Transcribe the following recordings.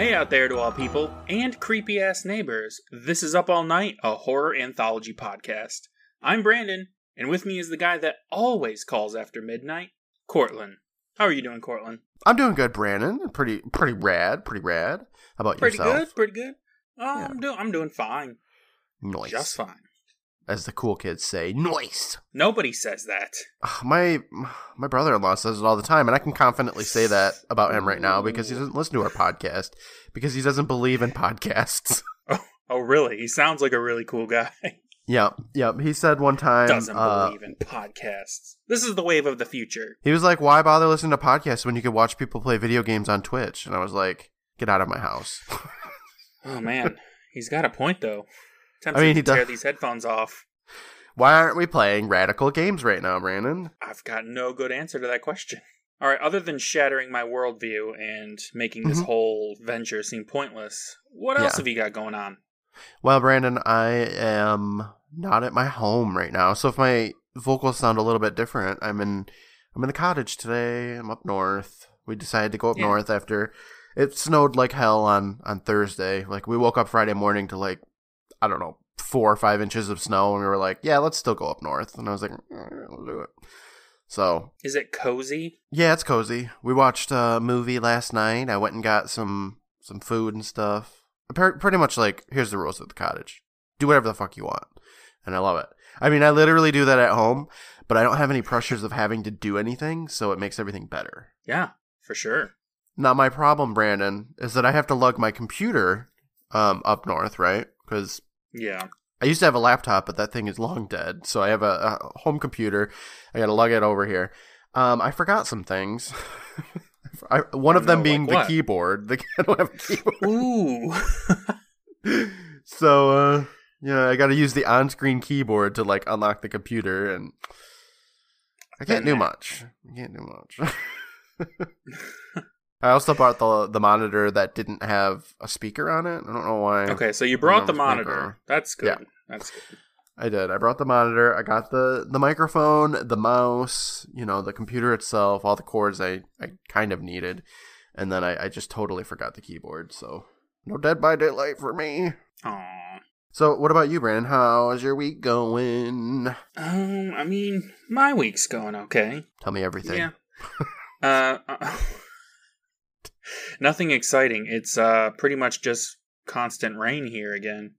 Hey out there to all people and creepy ass neighbors. This is Up All Night, a horror anthology podcast. I'm Brandon, and with me is the guy that always calls after midnight, Courtland. How are you doing, Courtland? I'm doing good, Brandon. Pretty, pretty rad. Pretty rad. How about Pretty yourself? Pretty good, pretty good. Oh, Yeah. I'm doing I'm doing fine. Nice. Just fine. As the cool kids say, nice. Nobody says that. My my brother-in-law says it all the time, and I can confidently say that about him right now because he doesn't listen to our podcast because he doesn't believe in podcasts. Oh, really? He sounds like a really cool guy. yep, yep. He said one time, Doesn't uh, believe in podcasts. This is the wave of the future. he was like, "Why bother listening to podcasts when you could watch people play video games on Twitch?" And I was like, "Get out of my house." Oh man, he's got a point though. Tempted I mean, he to tear does- these headphones off. Why aren't we playing radical games right now, Brandon? I've got no good answer to that question. All right, other than shattering my worldview and making this Mhm. whole venture seem pointless, what else Yeah. have you got going on? Well, Brandon, I am not at my home right now, so if my vocals sound a little bit different, I'm in I'm in the cottage today. I'm up north. We decided to go up Yeah. north after it snowed like hell on on Thursday. Like we woke up Friday morning to like I don't know four or five inches of snow, and we were like, yeah, let's still go up north. And I was like, "Alright, we'll do it. So Is it cozy? yeah, it's cozy. We watched a movie last night. I went and got some some food and stuff. Pretty much like here's the rules of the cottage. Do whatever the fuck you want, and I love it. I mean, I literally do that at home, but I don't have any pressures of having to do anything, so it makes everything better. Yeah, for sure. Now, my problem, Brandon, is that I have to lug my computer um, up north, right? Because Yeah. I used to have a laptop, but that thing is long dead. So I have a, a home computer. I got to lug it over here. Um, I forgot some things. I, one of them being like the what? keyboard. The, I don't have a keyboard. Ooh. so uh, yeah, I got to use the on-screen keyboard to like unlock the computer, and I can't do much. I can't do much. I also bought the the monitor that didn't have a speaker on it. I don't know why. okay, so you brought the Remember speaker. monitor. That's good. Yeah. That's good. I did. I brought the monitor. I got the the microphone, the mouse, you know, the computer itself, all the cords I I kind of needed, and then I I just totally forgot the keyboard. So no Dead by Daylight for me. Aw. So what about you, Brandon? How's your week going? Um, I mean, my week's going okay. Tell me everything. Yeah. uh, uh, nothing exciting. It's uh pretty much just constant rain here again.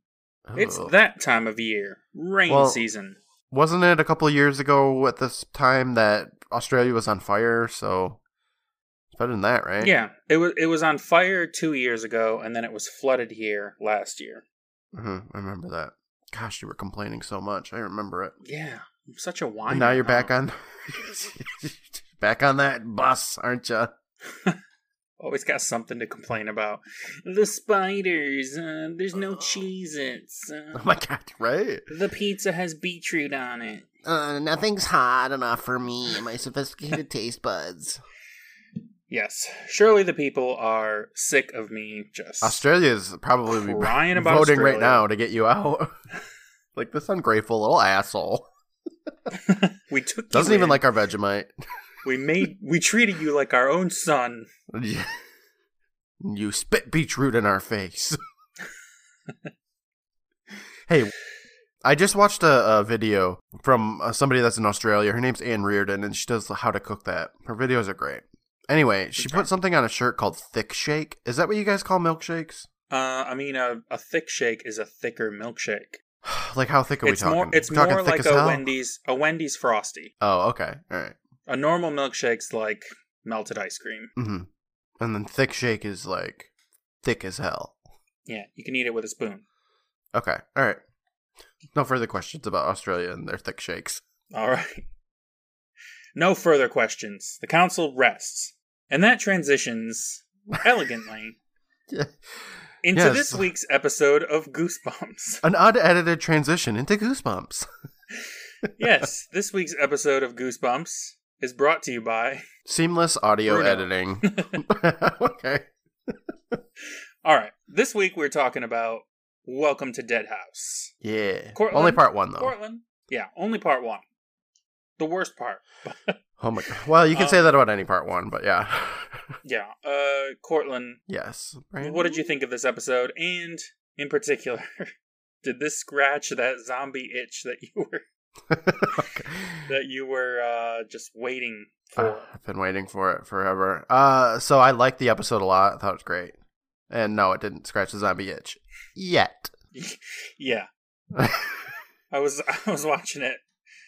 It's Oh. that time of year, rain Well- season. Wasn't it a couple of years ago at this time that Australia was on fire? So it's better than that, right? Yeah, it was it was on fire two years ago, and then it was flooded here last year. hmm I remember that. Gosh, you were complaining so much. I remember it. Yeah, I'm such a whiner. And now you're back on back on that bus, aren't you? Always got something to complain about. The spiders. Uh, there's no Cheez-Its. Uh, Oh my god, right? the pizza has beetroot on it. Uh, nothing's hot enough for me and my sophisticated taste buds. Yes, surely the people are sick of me just Australia's probably Crying about voting right now to get you out. like this ungrateful little asshole. we took Doesn't even in. like our Vegemite. We made we treated you like our own son. you spit beetroot in our face. hey, I just watched a, a video from uh, somebody that's in Australia. Her name's Anne Reardon, and she does how to cook that. Her videos are great. Anyway, she put something on a shirt called Thick Shake. Is that what you guys call milkshakes? Uh, I mean, a, a thick shake is a thicker milkshake. like how thick are It's we talking? more. It's We talking more thick like a hell? Wendy's. A Wendy's frosty. Oh, okay, all right. A normal milkshake's like melted ice cream. Mm-hmm. And then thick shake is like thick as hell. Yeah, you can eat it with a spoon. Okay, all right. No further questions about Australia and their thick shakes. All right. No further questions. The council rests, and that transitions elegantly Yeah. into Yes. this week's episode of Goosebumps. An unedited transition into Goosebumps. yes, this week's episode of Goosebumps is brought to you by. Seamless audio Bruno. editing. okay. All right, this week we're talking about Welcome to Dead House. Yeah. Courtland? Only part one though. Portland? Yeah, only part one. the worst part. Oh my god. Well, you can Um, say that about any part one, but yeah. yeah. Uh, Courtland, yes. what did you think of this episode? And in particular, did this scratch that zombie itch that you were Okay. that you were uh, just waiting for? Uh, I've been waiting for it forever. Uh, so I liked the episode a lot. I thought it was great. And no, it didn't scratch the zombie itch yet. yeah. I was I was watching it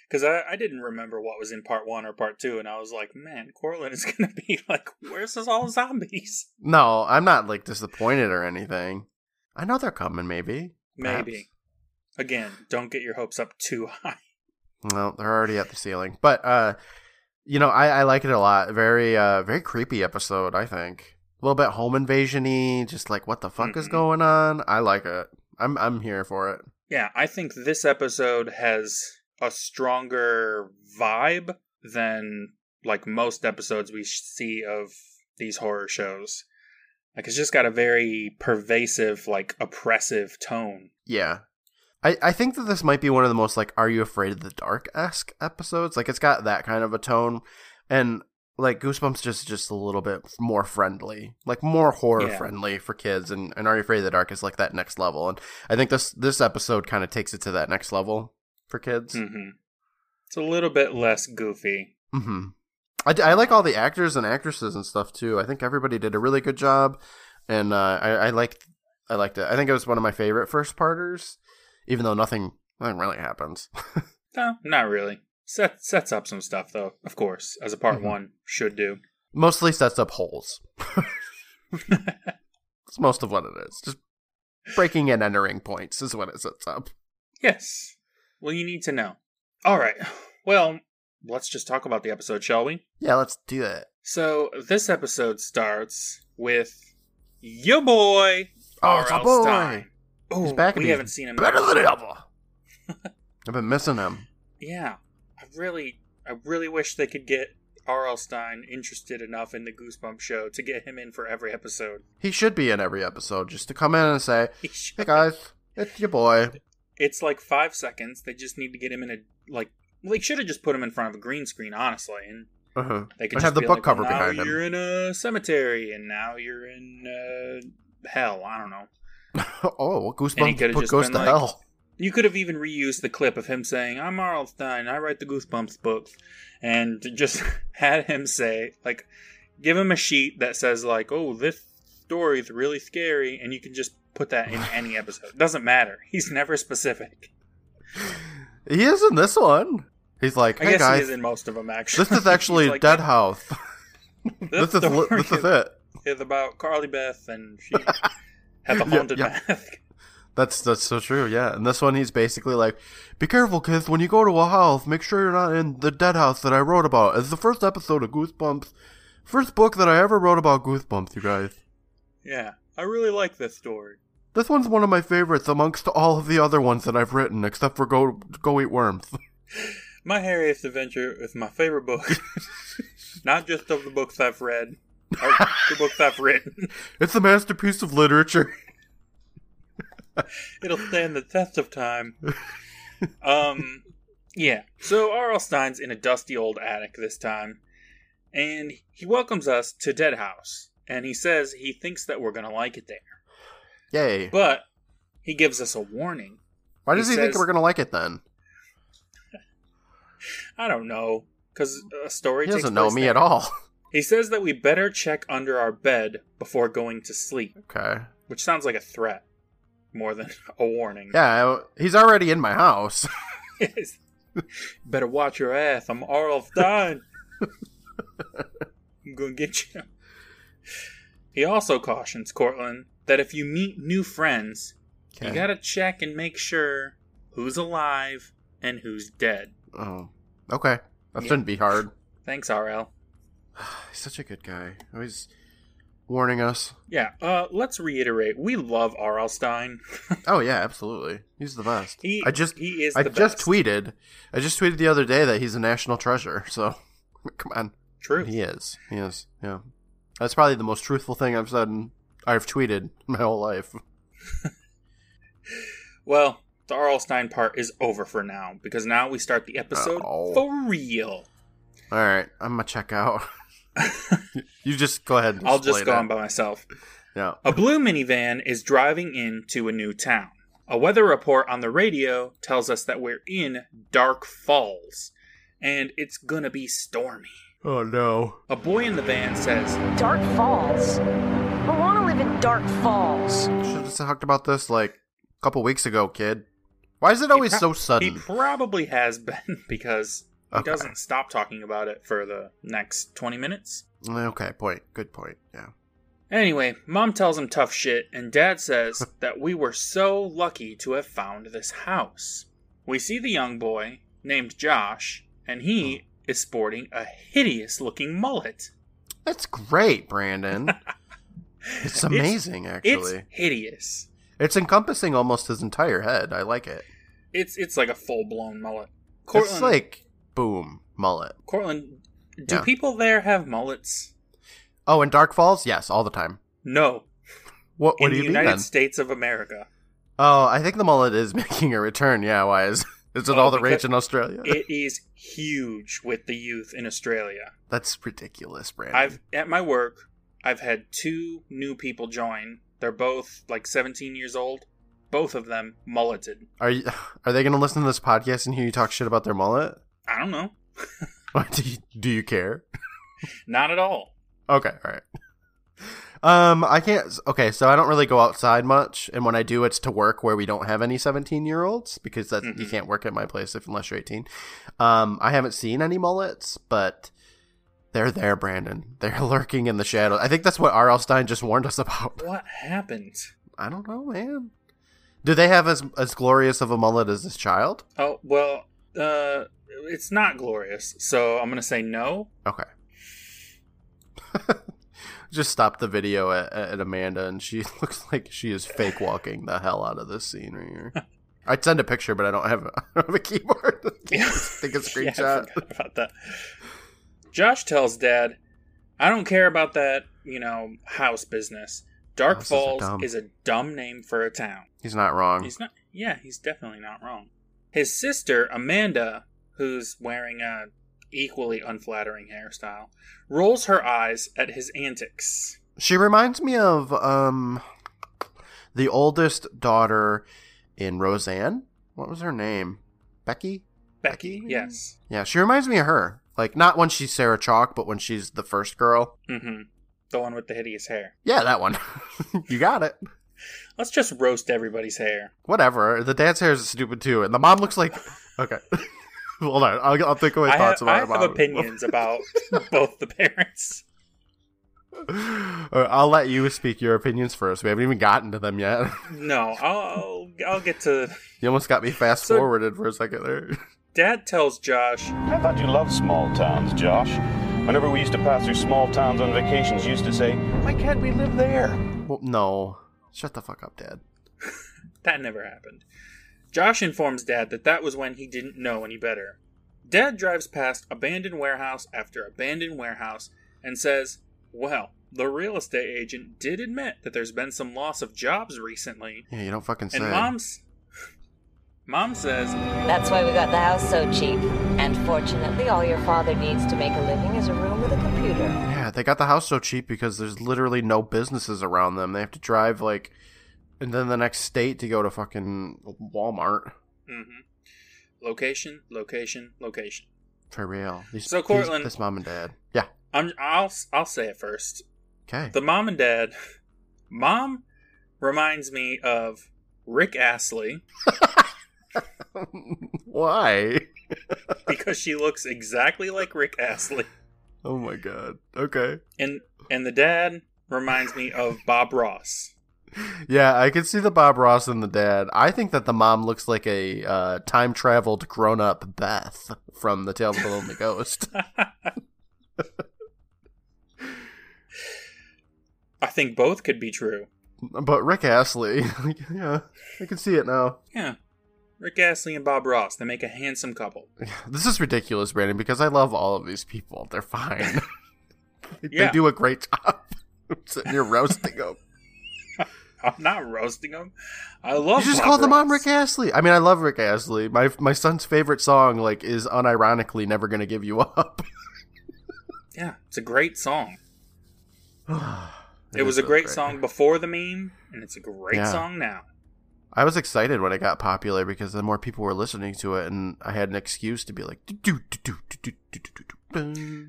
because I, I didn't remember what was in part one or part two, and I was like, man, Courtland is gonna be like, where's this all zombies? no, I'm not like disappointed or anything. I know they're coming. Maybe. Maybe. Perhaps. Again, don't get your hopes up too high. Well, they're already at the ceiling. But uh, you know, I, I like it a lot. Very uh, very creepy episode. I think a little bit home invasion-y. Just like what the fuck is Mhm. going on? I like it. I'm I'm here for it. Yeah, I think this episode has a stronger vibe than like most episodes we see of these horror shows. Like it's just got a very pervasive, like oppressive tone. Yeah. I, I think that this might be one of the most like Are You Afraid of the Dark esque episodes. Like it's got that kind of a tone. And like Goosebumps just just a little bit more friendly. Like more horror Yeah. friendly for kids and, and Are You Afraid of the Dark is like that next level. And I think this this episode kind of takes it to that next level for kids. mm-hmm. It's a little bit less goofy. Mm-hmm. I, I like all the actors and actresses and stuff too. I think everybody did a really good job, and uh, I I liked I liked it. I think it was one of my favorite first parters, even though nothing nothing really happens. No, not really. Set, sets up some stuff though, of course, as a part Mhm. one should do. Mostly sets up holes. That's most of what it is. Just breaking and entering points is what it sets up. yes. Well, you need to know. All right. Well, let's just talk about the episode, shall we? Yeah, let's do it. So this episode starts with your boy. Oh, R.L. boy. Stine. Oh, He's back We haven't seen him Better than ever. I've been missing him. Yeah, I really, I really wish they could get R.L. Stine interested enough in the Goosebump show to get him in for every episode. He should be in every episode just to come in and say, He "Hey guys, it's your boy." It's like five seconds. They just need to get him in a like. They should have just put him in front of a green screen, honestly, and Uh-huh. they could just have the book like, cover well, now behind him. You're in a cemetery, and now you're in uh, hell. I don't know. oh, Goosebumps just goes to like- hell. You could have even reused the clip of him saying, "I'm R.L. Stine. I write the Goosebumps books," and just had him say, like, give him a sheet that says, like, "Oh, this story is really scary," and you can just put that in any episode. Doesn't matter. He's never specific. He is in this one. He's like, I hey guess he guys, is in most of them. Actually, this is actually like, Dead House. This, this is this is it. is about Carly Beth, and she had the Yeah, haunted yeah. mask. That's that's so true. Yeah, and this one he's basically like, be careful, kids. When you go to a house, make sure you're not in the Dead House that I wrote about. It's the first episode of Goosebumps, first book that I ever wrote about Goosebumps. You guys, Yeah, I really like this story. this one's one of my favorites amongst all of the other ones that I've written, except for Go Go Eat Worms. My Hairiest Adventure is my favorite book. Not just of the books I've read, the books I've written. it's a masterpiece of literature. It'll stand the test of time. Um, yeah. So R.L. Stine's in a dusty old attic this time, and he welcomes us to Deadhouse, and he says he thinks that we're gonna like it there, Yay! but he gives us a warning. Why does he he, think we're gonna like it then? I don't know, because a story He doesn't know me there. at all. He says that we better check under our bed before going to sleep, okay. which sounds like a threat more than a warning. Yeah, he's already in my house. Yes. better watch your ass. I'm R.L. Stine. I'm gonna get you. He also cautions Courtland that if you meet new friends, you gotta check and make sure who's alive and who's dead. Oh, okay. That Yeah. shouldn't be hard. Thanks, RL. He's such a good guy. Always warning us. Yeah, uh, let's reiterate. We love R.L. Stine. Oh yeah, absolutely. He's the best. He, I just he is I the just best. tweeted. I just tweeted the other day that he's a national treasure. So come on, True. he is. He is. Yeah, that's probably the most truthful thing I've said. In, I've tweeted my whole life. Well, the R.L. Stine part is over for now because now we start the episode Oh. for real. All right, I'm gonna check out. you just go ahead. And I'll just go it. on by myself. Yeah. A blue minivan is driving into a new town. A weather report on the radio tells us that we're in Dark Falls, and it's gonna be stormy. Oh no. A boy in the van says, Dark Falls. I want to live in Dark Falls. Should have talked about this like a couple weeks ago, kid. Why is it always pro- so sudden? He probably has been because he doesn't stop talking about it for the next 20 minutes. Okay, point. Good point. Yeah. Anyway, mom tells him tough shit, and dad says that we were so lucky to have found this house. We see the young boy, named Josh, and he is sporting a hideous looking mullet. That's great, Brandon. it's amazing, actually. It's hideous. It's encompassing almost his entire head. I like it. It's it's like a full blown mullet. It's like boom mullet. Courtland, do Yeah. people there have mullets? Oh, in Dark Falls, yes, all the time. No. What? What in do the you mean United then? States of America. Oh, I think the mullet is making a return. Yeah, why is is it Oh, all the rage in Australia? It is huge with the youth in Australia. That's ridiculous, Brandon. I've at my work, I've had two new people join. They're both like 17 years old. Both of them mulleted. Are you? Are they going to listen to this podcast and hear you talk shit about their mullet? I don't know. do you, do you care? Not at all. Okay, all right. Um, I can't. Okay, so I don't really go outside much, and when I do, it's to work where we don't have any seventeen-year-olds because that you Mhm. can't work at my place if unless you're eighteen. Um, I haven't seen any mullets, but they're there, Brandon. They're lurking in the shadows. I think that's what R.L. Stine just warned us about. What happened? I don't know, man. Do they have as as glorious of a mullet as this child? Oh, well, uh it's not glorious. So I'm going to say no. Okay. Just stop the video at, at Amanda, and she looks like she is fake walking the hell out of this scene right here. I'd send a picture, but I don't have a, I don't have a keyboard. Can't take a Yeah, I screenshot. forgot about that. Josh tells dad, "I don't care about that, you know, house business. Dark Houses Falls is a dumb name for a town." He's not wrong. He's not. Yeah, he's definitely not wrong. His sister Amanda, who's wearing a equally unflattering hairstyle, rolls her eyes at his antics. She reminds me of um the oldest daughter in Roseanne. What was her name? Becky? Becky, Becky? yes. Yeah, she reminds me of her. Like not when she's Sarah Chalke, but when she's the first girl. Mm-hmm. The one with the hideous hair. Yeah, that one. you got it. Let's just roast everybody's hair. Whatever. The dad's hair is stupid too, and the mom looks like. Okay, hold on. I'll, I'll think of my I thoughts have, about I have mom. opinions about both the parents. All right, I'll let you speak your opinions first. We haven't even gotten to them yet. No, I'll, I'll I'll get to. you almost got me fast So- forwarded for a second there. Dad tells Josh, I thought you loved small towns, Josh. Whenever we used to pass through small towns on vacations, you used to say, Why can't we live there? well, no, shut the fuck up, Dad. That never happened. Josh informs Dad that that was when he didn't know any better. Dad drives past abandoned warehouse after abandoned warehouse and says, Well, the real estate agent did admit that there's been some loss of jobs recently. Yeah, you don't fucking say. And Mom's. Mom says, That's why we got the house so cheap. And fortunately, all your father needs to make a living is a room with a computer. Yeah, they got the house so cheap because there's literally no businesses around them. They have to drive like, and then the next state to go to fucking Walmart. mm-hmm. Location, location, location. For real. These, So, these- Courtland- this mom and dad. Yeah. I'm, I'll, I'll say it first. Okay. The mom and dad. Mom reminds me of Rick Astley Why? because she looks exactly like Rick Astley. Oh my god. Okay. And and the dad reminds me of Bob Ross. Yeah, I can see the Bob Ross and the dad. I think that the mom looks like a uh, time traveled grown up Beth from The Tale of the Lonely Ghost. I think both could be true. But Rick Astley, yeah, I can see it now. Yeah. Rick Astley and Bob Ross. They make a handsome couple. This is ridiculous, Brandon, because I love all of these people. They're fine. they Yeah. do a great job. Here roasting them. I'm not roasting them. I love. Them. You just pop called them on. Rick Astley. I mean, I love Rick Astley. My my son's favorite song, like, is unironically "Never Gonna Give You Up." Yeah, it's a great song. It, was a so great, song before the meme, and it's a great Yeah. song now. I was excited when it got popular because the more people were listening to it, and I had an excuse to be like.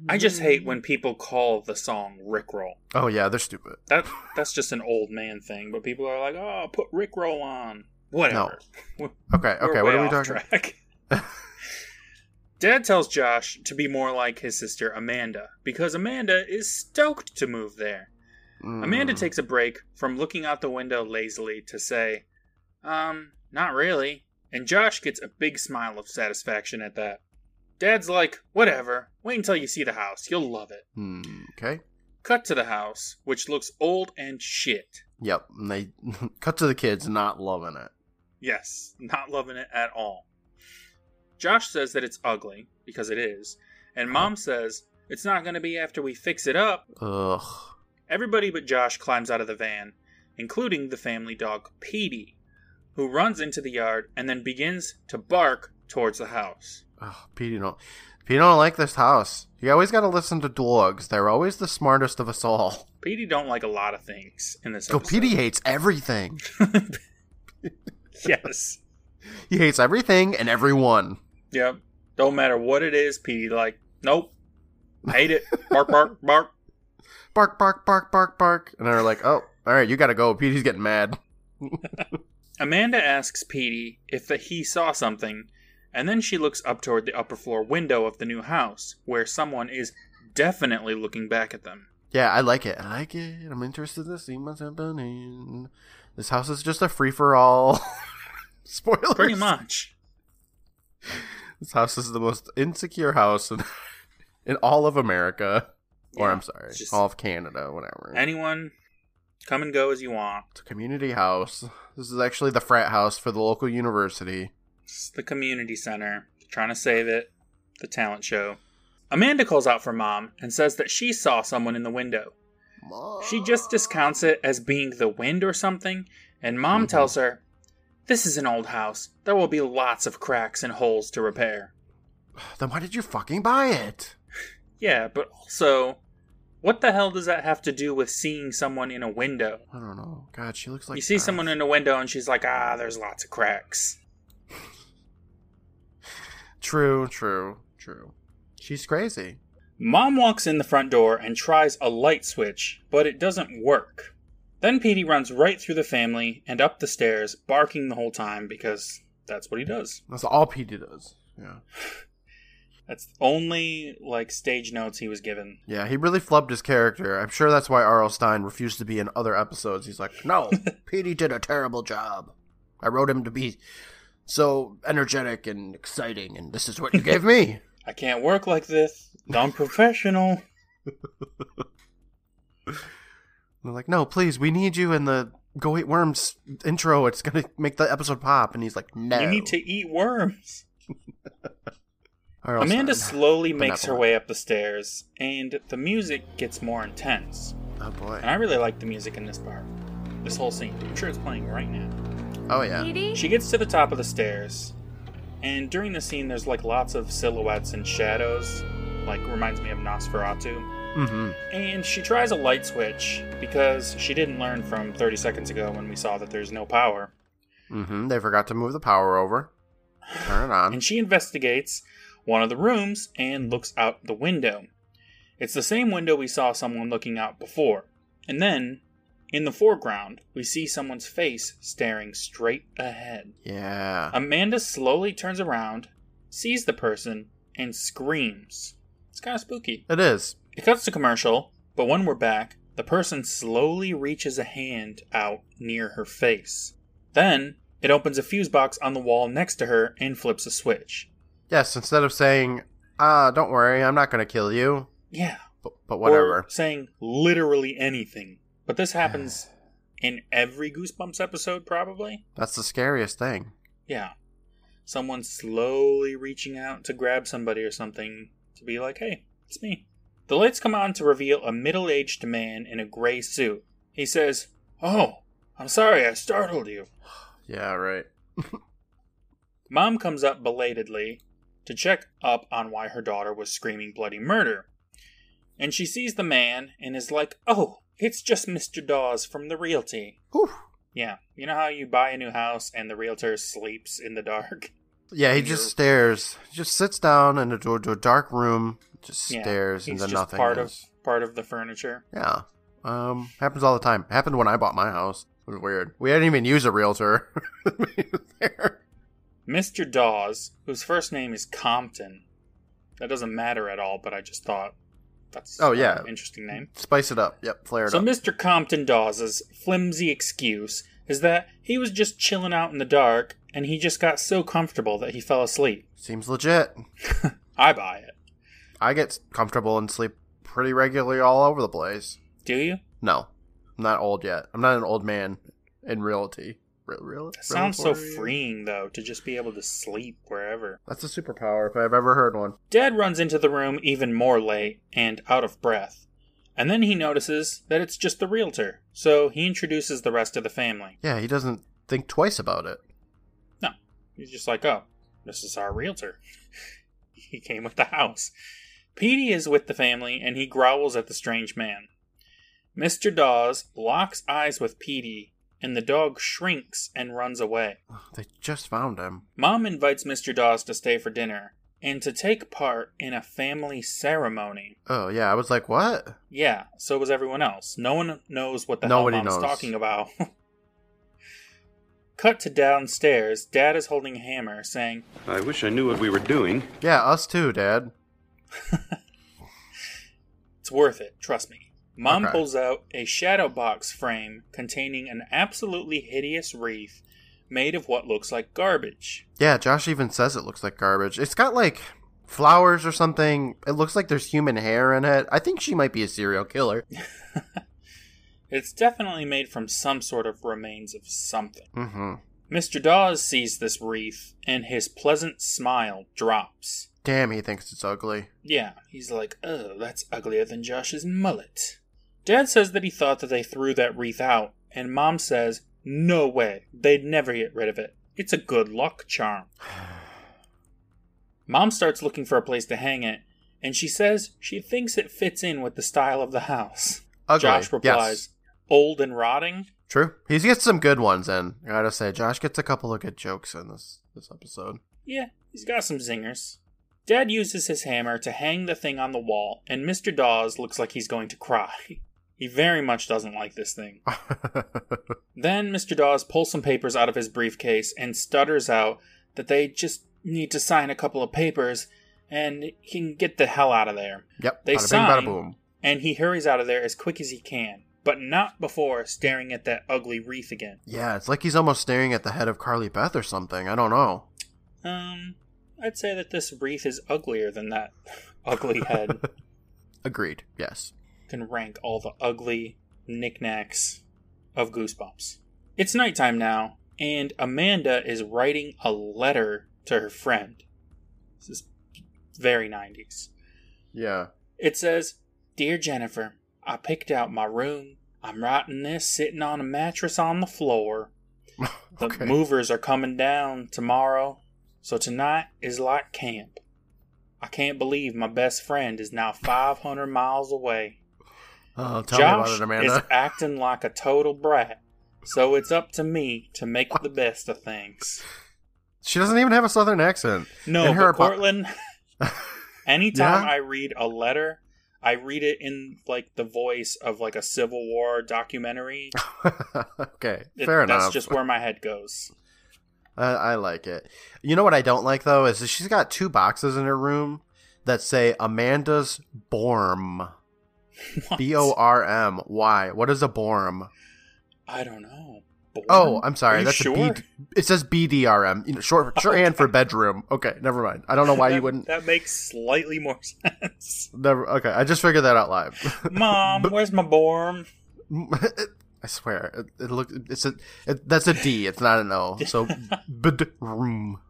I just hate when people call the song Rickroll. Oh yeah, they're stupid. That that's just an old man thing. But people are like, oh, put Rickroll on. Whatever. No. Okay. Okay. what are we talking? Track. Dad tells Josh to be more like his sister Amanda because Amanda is stoked to move there. Mm. Amanda takes a break from looking out the window lazily to say, um, not really. And Josh gets a big smile of satisfaction at that. Dad's like, Whatever, wait until you see the house, you'll love it. Hmm, okay. Cut to the house, which looks old and shit. Yep. And they cut to the kids not loving it. Yes, not loving it at all. Josh says that it's ugly, because it is, and Mom says it's not going to be after we fix it up. Ugh. Everybody but Josh climbs out of the van, including the family dog Petey, who runs into the yard and then begins to bark towards the house. Ah, oh, Petey don't. Petey don't like this house. You always got to listen to dogs. They're always the smartest of us all. Petey don't like a lot of things in this episode. Petey hates everything. yes. He hates everything and everyone. Yep. Don't matter what it is, Petey like, nope. Hate it. Bark, bark, bark. Bark, bark, bark, bark, bark. And they're like, oh, all right, you got to go. Petey's getting mad. Amanda asks Petey if he saw something, and then she looks up toward the upper floor window of the new house, where someone is definitely looking back at them. Yeah, I like it. I like it. I'm interested to see what's happening. This house is just a free for all. Spoilers. Pretty much. This house is the most insecure house in, in all of America. or I'm sorry, all of Canada, whatever. Anyone, come and go as you want. it's a community house. This is actually the frat house for the local university. It's the community center. Trying to save it. The talent show. Amanda calls out for mom and says that she saw someone in the window. Mom. She just discounts it as being the wind or something, and mom Mhm. tells her, This is an old house. There will be lots of cracks and holes to repair. Then why did you fucking buy it? Yeah, but also, what the hell does that have to do with seeing someone in a window? I don't know. God, she looks like you see someone in a window and she's like, ah, there's lots of cracks. True, true, true. She's crazy. Mom walks in the front door and tries a light switch, but it doesn't work. Then Petey runs right through the family and up the stairs, barking the whole time because that's what he does. That's all Petey does. Yeah. That's the only like stage notes he was given. Yeah, he really flubbed his character. I'm sure that's why R.L. Stine refused to be in other episodes. He's like, no, Petey did a terrible job. I wrote him to be so energetic and exciting, and this is what you gave me. I can't work like this. I'm professional. they're like, no, please, we need you in the Go Eat Worms intro. It's going to make the episode pop. And he's like, no. You need to eat worms. R.L. Amanda Stine. slowly makes her way up the stairs, and the music gets more intense. Oh, boy. And I really like the music in this part. This whole scene. I'm sure it's playing right now. Oh, yeah. Petey? She gets to the top of the stairs, and during the scene, there's like lots of silhouettes and shadows. Like, reminds me of Nosferatu. Mm-hmm. And she tries a light switch because she didn't learn from 30 seconds ago when we saw that there's no power. Mm-hmm. They forgot to move the power over. Turn it on. And she investigates one of the rooms and looks out the window. It's the same window we saw someone looking out before. And then, in the foreground, we see someone's face staring straight ahead. yeah. Amanda slowly turns around, sees the person, and screams. It's kind of spooky. It is. It cuts to commercial, but when we're back, the person slowly reaches a hand out near her face. Then, it opens a fuse box on the wall next to her and flips a switch. Yes, instead of saying, ah, don't worry, I'm not going to kill you. Yeah. But, but whatever. Or saying literally anything. But this happens in every Goosebumps episode, probably. That's the scariest thing. Yeah. Someone slowly reaching out to grab somebody or something to be like, hey, it's me. The lights come on to reveal a middle aged man in a gray suit. He says, Oh, I'm sorry I startled you. Yeah, right. Mom comes up belatedly to check up on why her daughter was screaming bloody murder. And she sees the man and is like, oh, it's just Mr. Dawes from the realty. Whew. Yeah, you know how you buy a new house and the realtor sleeps in the dark? Yeah, he just you're- stares. He just sits down in a, to a dark room, just Yeah, stares He's into just nothing. part of part of the furniture. Yeah. Um, happens all the time. Happened when I bought my house. It was weird. We didn't even use a realtor. He was there. Mr. Dawes, whose first name is Compton. That doesn't matter at all, but I just thought that's Oh, an yeah. interesting name. Spice it up. Yep, flare it So up. So Mr. Compton Dawes's flimsy excuse is that he was just chilling out in the dark and he just got so comfortable that he fell asleep. Seems legit. I buy it. I get comfortable and sleep pretty regularly all over the place. Do you? No, I'm not old yet. I'm not an old man in realty. Real, real, sounds so freeing though to just be able to sleep wherever. That's a superpower if I've ever heard one. Dad runs into the room even more late and out of breath. And then he notices that it's just the realtor, so he introduces the rest of the family. Yeah, he doesn't think twice about it. No, he's just like, oh, this is our realtor. he came with the house. Petey is with the family and he growls at the strange man. Mr. Dawes locks eyes with Petey and the dog shrinks and runs away. Oh, they just found him. Mom invites Mr. Dawes to stay for dinner and to take part in a family ceremony. Oh yeah, I was like, what? Yeah, so was everyone else. No one knows what the Nobody hell Mom's knows. talking about. Cut to downstairs. Dad is holding a hammer, saying, I wish I knew what we were doing. Yeah, us too, Dad. It's worth it, trust me. Mom Okay. pulls out a shadow box frame containing an absolutely hideous wreath made of what looks like garbage. Yeah, Josh even says it looks like garbage. It's got like flowers or something. It looks like there's human hair in it. I think she might be a serial killer. It's definitely made from some sort of remains of something. Mm-hmm. Mr. Dawes sees this wreath, and his pleasant smile drops. Damn, he thinks it's ugly. Yeah, he's like, oh, that's uglier than Josh's mullet. Dad says that he thought that they threw that wreath out, and Mom says, no way, they'd never get rid of it. It's a good luck charm. Mom starts looking for a place to hang it, and she says she thinks it fits in with the style of the house. Ugly. Josh replies, Yes. old and rotting? True. He gets some good ones in. I gotta say, Josh gets a couple of good jokes in this this episode. Yeah, he's got some zingers. Dad uses his hammer to hang the thing on the wall, and Mr. Dawes looks like he's going to cry. He very much doesn't like this thing. Then Mr. Dawes pulls some papers out of his briefcase and stutters out that they just need to sign a couple of papers and he can get the hell out of there. yep. They bada bing, sign. boom. And he hurries out of there as quick as he can, but not before staring at that ugly wreath again. Yeah, it's like he's almost staring at the head of Carly Beth or something. I don't know. Um, I'd say that this wreath is uglier than that ugly head. Agreed. Yes. Can rank all the ugly knickknacks of Goosebumps. It's nighttime now, and Amanda is writing a letter to her friend. This is very 90s. Yeah. It says, Dear Jennifer, I picked out my room. I'm writing this sitting on a mattress on the floor. The Okay. movers are coming down tomorrow, so tonight is like camp. I can't believe my best friend is now 500 miles away. Oh, tell Josh me about it, is Amanda. acting like a total brat, so it's up to me to make the best of things. She doesn't even have a southern accent. No, In her but Courtland, anytime Yeah? I read a letter, I read it in like the voice of like a Civil War documentary. okay, It- fair that's enough. That's just where my head goes. I, I like it. You know what I don't like though is that she's got two boxes in her room that say Amanda's Borm. B O R M. Why? What is a Borm? I don't know. Oh, I'm sorry. That's sure? a B. It says BDRM. You know, short shorthand for bedroom. Okay, never mind. I don't know why that, you wouldn't. That makes slightly more sense. Never. Okay, I just figured that out live. Mom, where's my borm? I swear, it, it look. It's a. It, that's a D. It's not an O. So bedroom.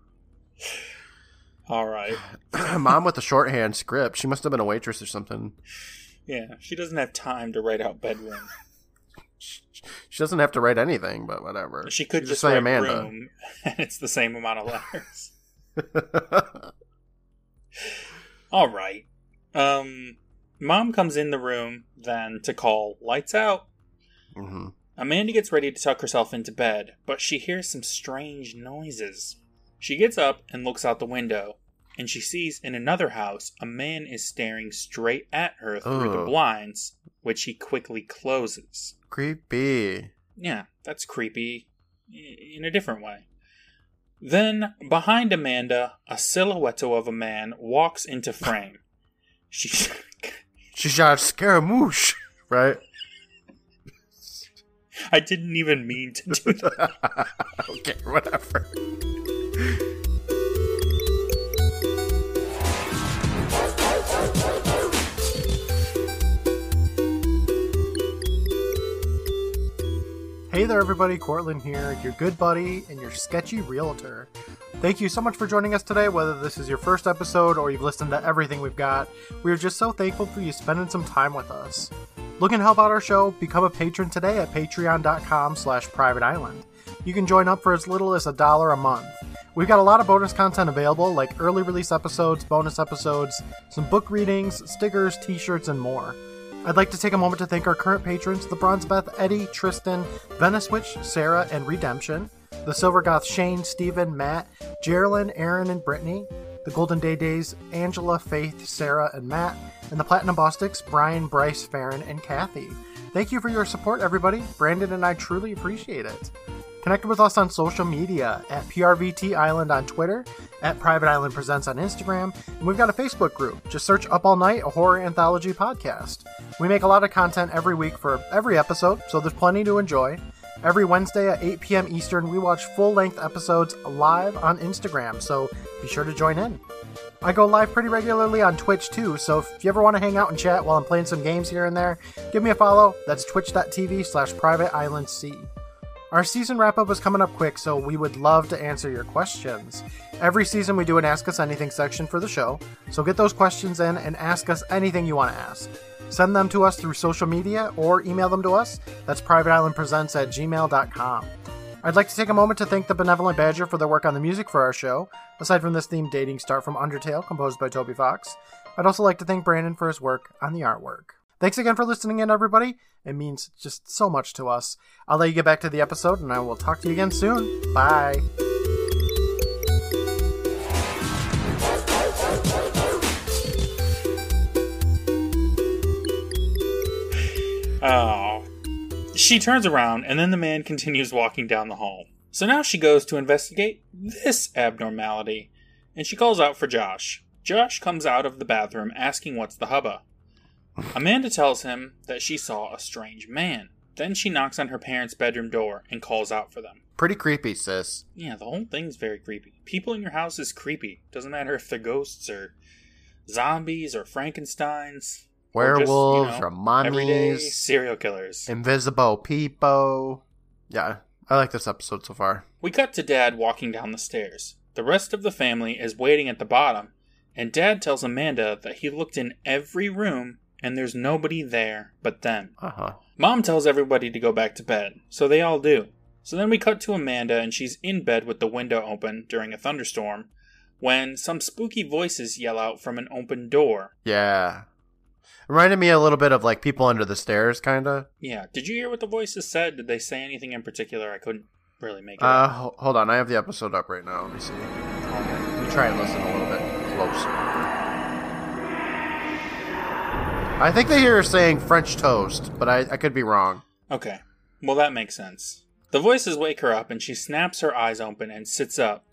All right. Mom with the shorthand script. She must have been a waitress or something. Yeah, she doesn't have time to write out bedroom. She doesn't have to write anything, but whatever. She could She just, say write Amanda. room, and it's the same amount of letters. All right. Um, mom comes in the room then to call lights out. hmm Amanda gets ready to tuck herself into bed, but she hears some strange noises. She gets up and looks out the window, and she sees in another house a man is staring straight at her through the blinds, which he quickly closes. Creepy. Yeah, that's creepy in a different way. Then, behind Amanda, a silhouette of a man walks into frame. She She shot Scaramouche, right? I didn't even mean to do that. okay, whatever. Hey there, everybody. Courtland here, your good buddy and your sketchy realtor. Thank you so much for joining us today, whether this is your first episode or you've listened to everything we've got. We are just so thankful for you spending some time with us. Look and help out our show? Become a patron today at patreon.com slash private island. You can join up for as little as a dollar a month. We've got a lot of bonus content available, like early release episodes, bonus episodes, some book readings, stickers, t-shirts, and more. I'd like to take a moment to thank our current patrons, the Bronze Beth, Eddie, Tristan, Venice Witch, Sarah, and Redemption, the Silver Goth, Shane, Stephen, Matt, Geraldine, Aaron, and Brittany, the Golden Day Days, Angela, Faith, Sarah, and Matt, and the Platinum Bostics, Brian, Bryce, Farron, and Kathy. Thank you for your support, everybody. Brandon and I truly appreciate it. Connect with us on social media at PRVT Island on Twitter, at Private Island Presents on Instagram, and we've got a Facebook group. Just search Up All Night, a horror anthology podcast. We make a lot of content every week for every episode, so there's plenty to enjoy. Every Wednesday at 8 p.m. Eastern, we watch full length episodes live on Instagram, so be sure to join in. I go live pretty regularly on Twitch too, so if you ever want to hang out and chat while I'm playing some games here and there, give me a follow. That's twitch.tv slash private island C. Our season wrap up is coming up quick, so we would love to answer your questions. Every season, we do an Ask Us Anything section for the show, so get those questions in and ask us anything you want to ask. Send them to us through social media or email them to us. That's privateislandpresents at gmail.com. I'd like to take a moment to thank the Benevolent Badger for their work on the music for our show. Aside from this theme, Dating Start from Undertale, composed by Toby Fox. I'd also like to thank Brandon for his work on the artwork. Thanks again for listening in, everybody. It means just so much to us. I'll let you get back to the episode, and I will talk to you again soon. Bye. Oh. She turns around, and then the man continues walking down the hall. So now she goes to investigate this abnormality, and she calls out for Josh. Josh comes out of the bathroom asking what's the hubba. Amanda tells him that she saw a strange man. Then she knocks on her parents' bedroom door and calls out for them. Pretty creepy, sis. Yeah, the whole thing's very creepy. People in your house is creepy. Doesn't matter if they're ghosts or zombies or Frankensteins. or just, you Werewolves, know, everyday mummies, serial killers. invisible people. Yeah, I like this episode so far. We cut to Dad walking down the stairs. The rest of the family is waiting at the bottom, and Dad tells Amanda that he looked in every room and there's nobody there but them. Uh huh. Mom tells everybody to go back to bed, so they all do. So then we cut to Amanda, and she's in bed with the window open during a thunderstorm when some spooky voices yell out from an open door. Yeah. Reminded me a little bit of like people under the stairs, kind of. Yeah, did you hear what the voices said? Did they say anything in particular? I couldn't really make it Uh, ho- hold on, I have the episode up right now. Let me see. Let me try and listen a little bit closer. I think they hear her saying French toast, but I, I could be wrong. Okay, well, that makes sense. The voices wake her up, and she snaps her eyes open and sits up.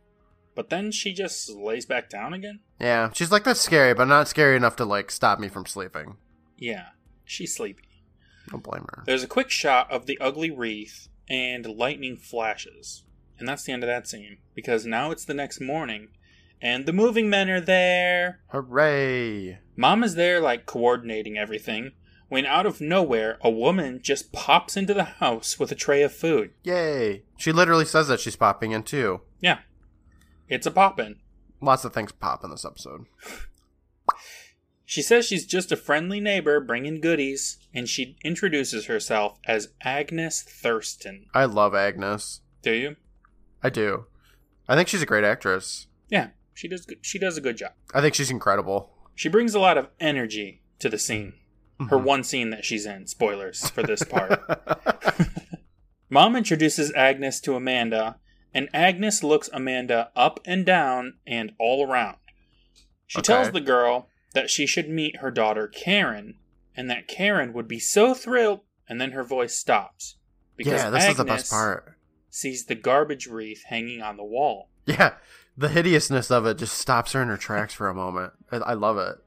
But then she just lays back down again? Yeah, she's like that's scary, but not scary enough to like stop me from sleeping. Yeah, she's sleepy. Don't blame her. There's a quick shot of the ugly wreath and lightning flashes. And that's the end of that scene. Because now it's the next morning, and the moving men are there. Hooray! Mom is there, like, coordinating everything, when out of nowhere, a woman just pops into the house with a tray of food. Yay! She literally says that she's popping in too. Yeah. It's a poppin'. Lots of things pop in this episode. She says she's just a friendly neighbor bringing goodies. and she introduces herself as Agnes Thurston. I love Agnes. Do you? I do. I think she's a great actress. Yeah, she does. good- She does a good job. I think she's incredible. She brings a lot of energy to the scene. Her Mhm. one scene that she's in. Spoilers for this part. Mom introduces Agnes to Amanda, and Agnes looks Amanda up and down and all around. She Okay. tells the girl that she should meet her daughter Karen, and that Karen would be so thrilled, and then her voice stops. yeah, this is the best Agnes part. Sees the garbage wreath hanging on the wall. Yeah, the hideousness of it just stops her in her tracks for a moment. I, I love it.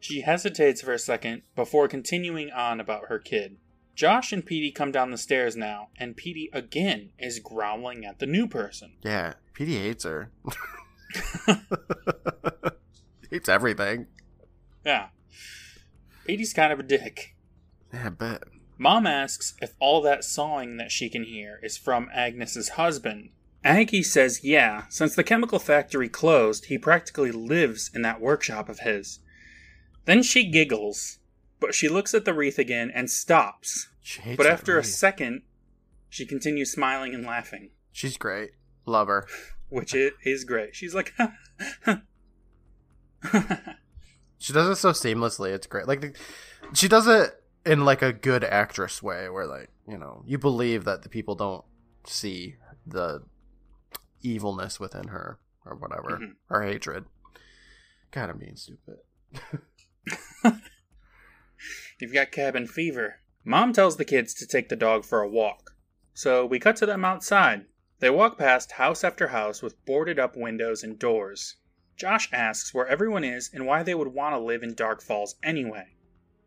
She hesitates for a second before continuing on about her kid. Josh and Petey come down the stairs now, and Petey again is growling at the new person. Yeah, Petey hates her. hates everything. Yeah. Petey's kind of a dick. Yeah, I bet. Mom asks if all that sawing that she can hear is from Agnes's husband. Aggie says yeah, since the chemical factory closed, he practically lives in that workshop of his. Then she giggles, but she looks at the wreath again and stops. But after a second, she continues smiling and laughing, she's great. Love her. which i- is great. She's like, She does it so seamlessly. It's great. Like the, she does it in like a good actress way, where like you know you believe that the people don't see the evilness within her or whatever Mhm. or hatred. God, I'm being stupid. You've got cabin fever. Mom tells the kids to take the dog for a walk. So we cut to them outside. They walk past house after house with boarded up windows and doors. Josh asks where everyone is and why they would want to live in Dark Falls anyway,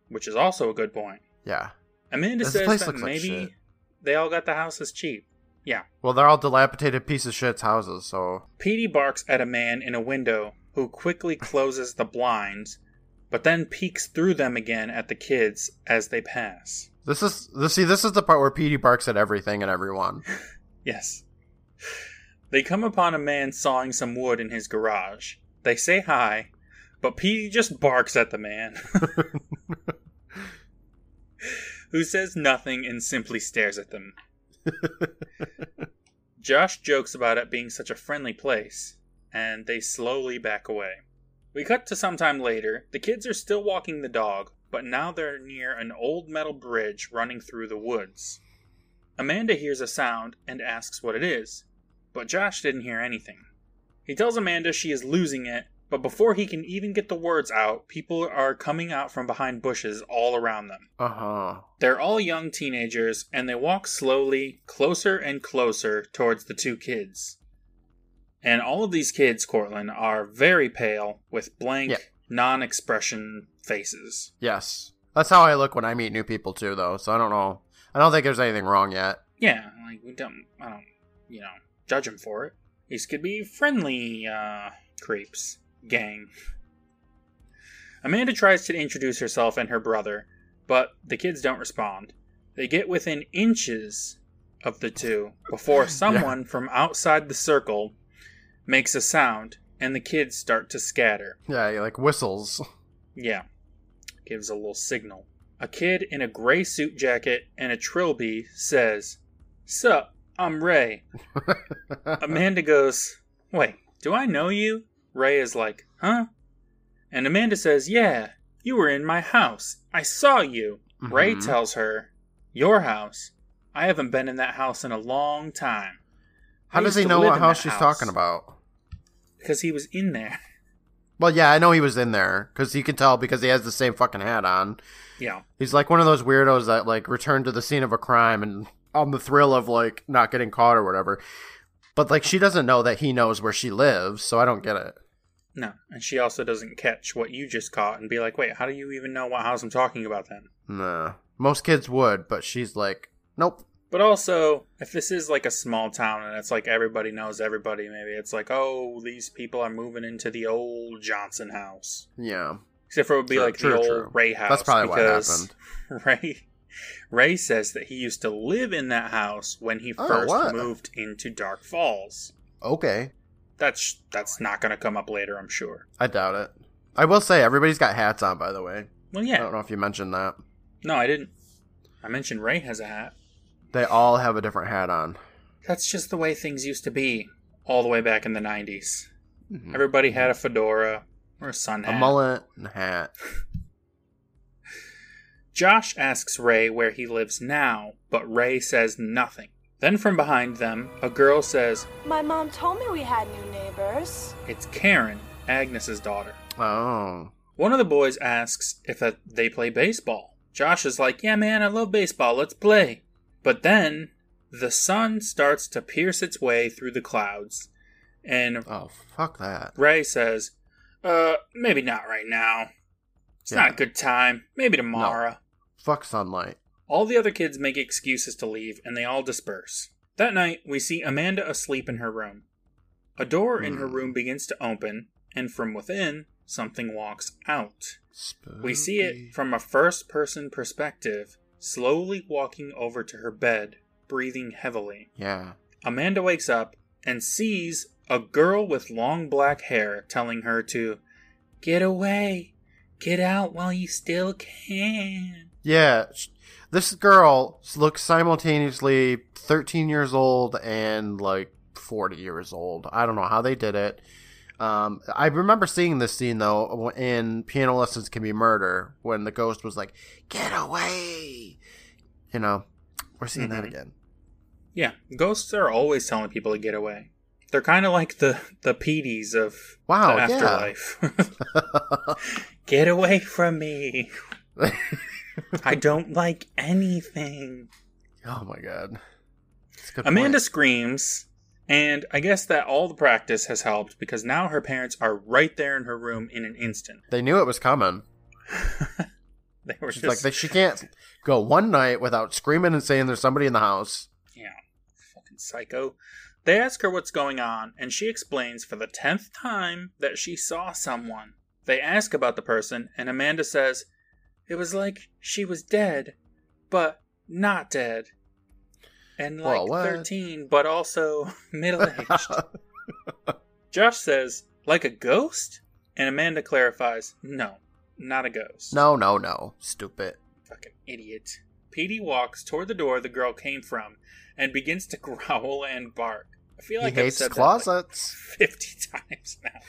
which is also a good point. Yeah. Amanda This says that like maybe they all got the houses cheap. Yeah. Well, they're all dilapidated piece of shit's houses, so Petey barks at a man in a window who quickly closes the blinds, but then peeks through them again at the kids as they pass. this is this see this is the part where Petey barks at everything and everyone. Yes. They come upon a man sawing some wood in his garage. They say hi, but Petey just barks at the man, who says nothing and simply stares at them. Josh jokes about it being such a friendly place, and they slowly back away. We cut to some time later. The kids are still walking the dog, but now they're near an old metal bridge running through the woods. Amanda hears a sound and asks what it is, but Josh didn't hear anything. He tells Amanda she is losing it, but before he can even get the words out, people are coming out from behind bushes all around them. Uh huh. They're all young teenagers, and they walk slowly, closer and closer towards the two kids. And all of these kids, Courtland, are very pale with blank, Yeah. non expression faces. Yes, that's how I look when I meet new people too, though. So I don't know. I don't think there's anything wrong yet. Yeah, like, we don't, I don't, you know, judge them for it. These could be friendly, uh, creeps. Gang. Amanda tries to introduce herself and her brother, but the kids don't respond. They get within inches of the two before someone from outside the circle makes a sound and the kids start to scatter. Yeah, like whistles. Yeah. Gives a little signal. A kid in a gray suit jacket and a trilby says, Sup, I'm Ray. Amanda goes, Wait, do I know you? Ray is like, Huh? And Amanda says, Yeah, you were in my house. I saw you. Ray Mhm. tells her, Your house? I haven't been in that house in a long time. How I does he know what house she's house." talking about? Because he was in there. Well, yeah, I know he was in there because you can tell because he has the same fucking hat on. Yeah. He's like one of those weirdos that like return to the scene of a crime and on the thrill of like not getting caught or whatever. But like she doesn't know that he knows where she lives, so I don't get it. No. And she also doesn't catch what you just caught and be like, Wait, how do you even know what house I'm talking about then? Nah. Most kids would, but she's like, nope. But also, if this is like a small town and it's like everybody knows everybody, maybe it's like, oh, these people are moving into the old Johnson house. Yeah. Except for it would be True, like true, the old true. Ray house. That's probably what because Ray Ray says that he used to live in that house when he Oh, first what? moved into Dark Falls. Okay. That's that's not going to come up later, I'm sure. I doubt it. I will say everybody's got hats on by the way. Well, yeah. I don't know if you mentioned that. No, I didn't. I mentioned Ray has a hat. They all have a different hat on. That's just the way things used to be all the way back in the 90s. Mhm. Everybody had a fedora or a sun A mullet and a hat. Josh asks Ray where he lives now, but Ray says nothing. Then from behind them, a girl says, My mom told me we had new neighbors. It's Karen, Agnes's daughter. Oh. One of the boys asks if uh, they play baseball. Josh is like, Yeah, man, I love baseball. Let's play. But then the sun starts to pierce its way through the clouds, and Oh, fuck that. Ray says, Uh, maybe not right now. It's Yeah. not a good time. Maybe tomorrow. Fuck sunlight. All the other kids make excuses to leave, and they all disperse. That night, we see Amanda asleep in her room. A door in her Hmm. room begins to open, and from within, something walks out. We see it from a first person perspective, slowly walking over to her bed, breathing heavily. Yeah. Amanda wakes up and sees a girl with long black hair telling her to get away, get out while you still can. Yeah. This girl looks simultaneously 13 years old and like 40 years old. I don't know how they did it. Um, I remember seeing this scene though in Piano Lessons Can Be Murder when the ghost was like, "Get away!" You know, we're seeing that Mhm. again. Yeah, ghosts are always telling people to get away. They're kind of like the the PDs of Wow, the yeah. afterlife. get away from me! I don't like anything. oh my god. That's a good Amanda point. screams, and I guess that all the practice has helped because now her parents are right there in her room in an instant. They knew it was coming. They were She's just like, they, she can't go one night without screaming and saying there's somebody in the house. Yeah, fucking psycho. They ask her what's going on, and she explains for the tenth time that she saw someone. They ask about the person, and Amanda says, It was like she was dead, but not dead. And like Well, 13, but also middle aged. Josh says, Like a ghost? And Amanda clarifies, No, not a ghost. no, no, no. Stupid. Fucking idiot. Petey walks toward the door the girl came from and begins to growl and bark. I feel like he I've hates said closets. that like 50 times now.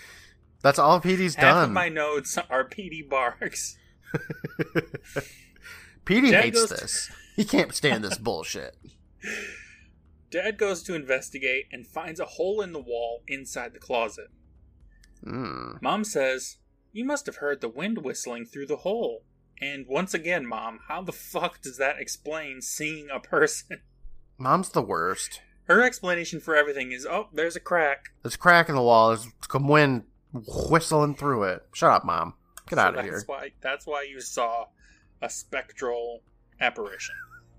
That's all Petey's Half done. of my notes are Petey barks. Petey Dad hates goes to- this. He can't stand this bullshit. Dad goes to investigate and finds a hole in the wall inside the closet. Mm. Mom says, You must have heard the wind whistling through the hole. And once again, Mom, how the fuck does that explain seeing a person? Mom's the worst. Her explanation for everything is, Oh, there's a crack. There's a crack in the wall. There's some wind whistling through it. Shut up, Mom. Get So out of that's here. Why, that's why you saw a spectral apparition.